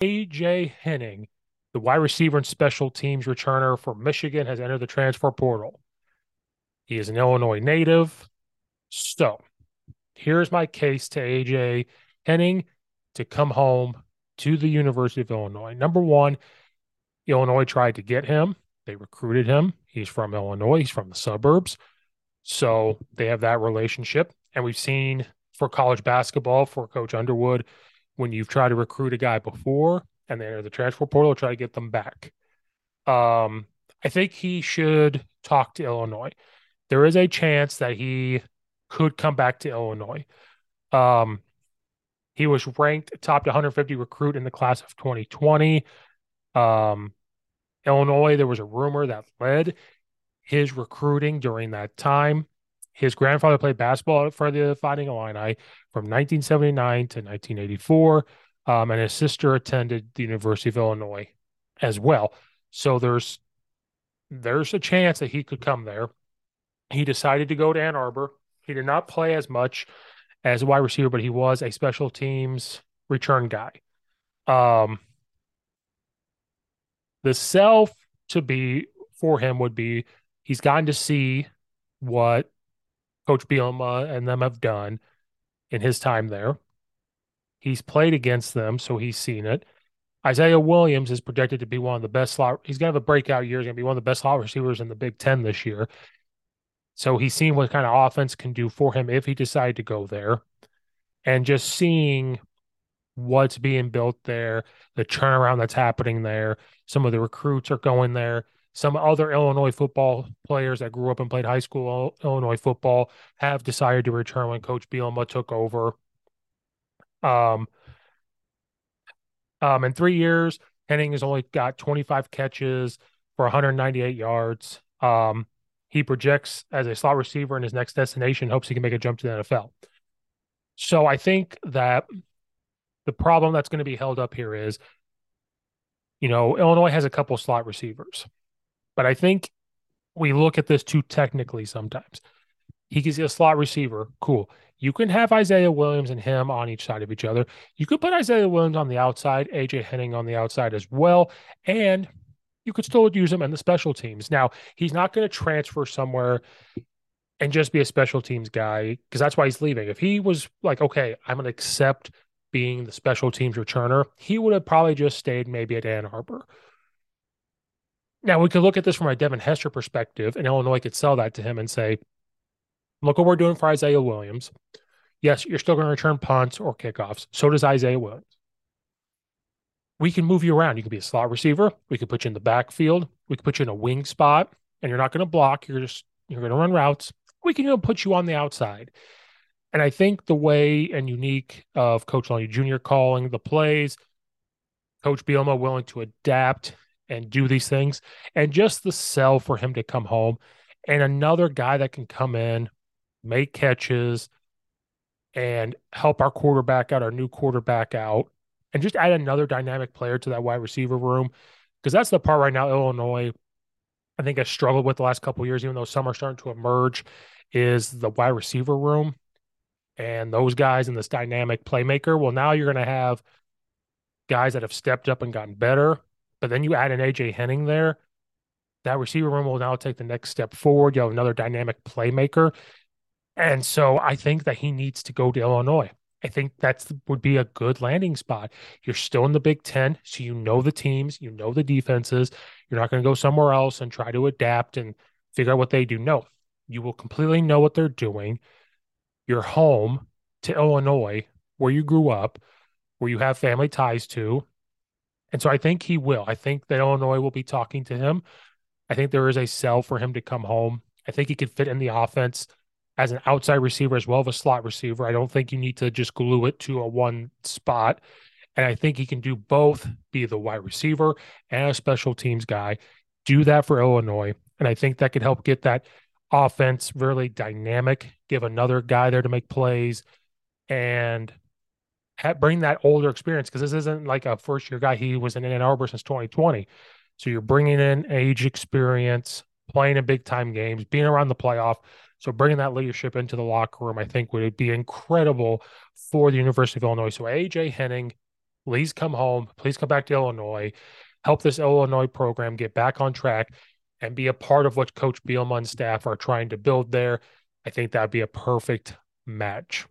AJ Henning, the wide receiver and special teams returner for Michigan, has entered the transfer portal. He is an Illinois native. So here's my case to AJ Henning to come home to the University of Illinois. Number one, Illinois tried to get him. They recruited him. He's from Illinois. He's from the suburbs. So they have that relationship. And we've seen for college basketball for Coach Underwood, when you've tried to recruit a guy before and they enter the transfer portal, try to get them back. Um, I think he should talk to Illinois. There is a chance that he could come back to Illinois. Um, he was ranked top 150 recruit in the class of 2020. Um, Illinois, there was a rumor that led his recruiting during that time. His grandfather played basketball for the Fighting Illini from 1979 to 1984, um, and his sister attended the University of Illinois as well. So there's there's a chance that he could come there. He decided to go to Ann Arbor. He did not play as much as a wide receiver, but he was a special teams return guy. Um, the self to be for him would be he's gotten to see what Coach Bielema and them have done in his time there. He's played against them, so he's seen it. Isaiah Williams is projected to be one of the best slot. He's going to have a breakout year. He's going to be one of the best slot receivers in the Big Ten this year. So he's seen what kind of offense can do for him if he decided to go there. And just seeing what's being built there, the turnaround that's happening there. Some of the recruits are going there. Some other Illinois football players that grew up and played high school Illinois football have decided to return when Coach Bielema took over. Um, um, in three years, Henning has only got 25 catches for 198 yards. Um, he projects as a slot receiver in his next destination, hopes he can make a jump to the NFL. So I think that the problem that's going to be held up here is, you know, Illinois has a couple slot receivers, but I think we look at this too technically sometimes. He gives you a slot receiver, cool. You can have Isaiah Williams and him on each side of each other. You could put Isaiah Williams on the outside, AJ Henning on the outside as well, and you could still use him in the special teams. Now, he's not going to transfer somewhere and just be a special teams guy because that's why he's leaving. If he was like, okay, I'm going to accept being the special teams returner, he would have probably just stayed maybe at Ann Arbor. Now we could look at this from a Devin Hester perspective, and Illinois could sell that to him and say, "Look what we're doing for Isaiah Williams. Yes, you're still going to return punts or kickoffs. So does Isaiah Williams. We can move you around. You can be a slot receiver. We could put you in the backfield. We could put you in a wing spot, and you're not going to block. You're just you're going to run routes. We can even put you on the outside. And I think the way and unique of Coach Lunney Jr. calling the plays, Coach Bielema willing to adapt and do these things, and just the sell for him to come home, and another guy that can come in, make catches, and help our quarterback out, our new quarterback out, and just add another dynamic player to that wide receiver room. Because that's the part right now, Illinois, I think, has struggled with the last couple years, even though some are starting to emerge, is the wide receiver room and those guys and this dynamic playmaker. Well, now you're going to have guys that have stepped up and gotten better. But then you add an AJ Henning there. That receiver room will now take the next step forward. You have another dynamic playmaker. And so I think that he needs to go to Illinois. I think that would be a good landing spot. You're still in the Big Ten, so you know the teams, you know the defenses. You're not going to go somewhere else and try to adapt and figure out what they do. No, you will completely know what they're doing You're home to Illinois, where you grew up, where you have family ties to. And so I think he will. I think that Illinois will be talking to him. I think there is a sell for him to come home. I think he could fit in the offense as an outside receiver as well as a slot receiver. I don't think you need to just glue it to a one spot. And I think he can do both, be the wide receiver and a special teams guy. Do that for Illinois. And I think that could help get that offense really dynamic, give another guy there to make plays and bring that older experience because this isn't like a first year guy. He was in Ann Arbor since 2020. So you're bringing in age experience, playing in big time games, being around the playoff. So bringing that leadership into the locker room, I think would be incredible for the University of Illinois. So AJ Henning please come home. Please come back to Illinois. Help this Illinois program get back on track and be a part of what Coach Bielema's staff are trying to build there. I think that'd be a perfect match.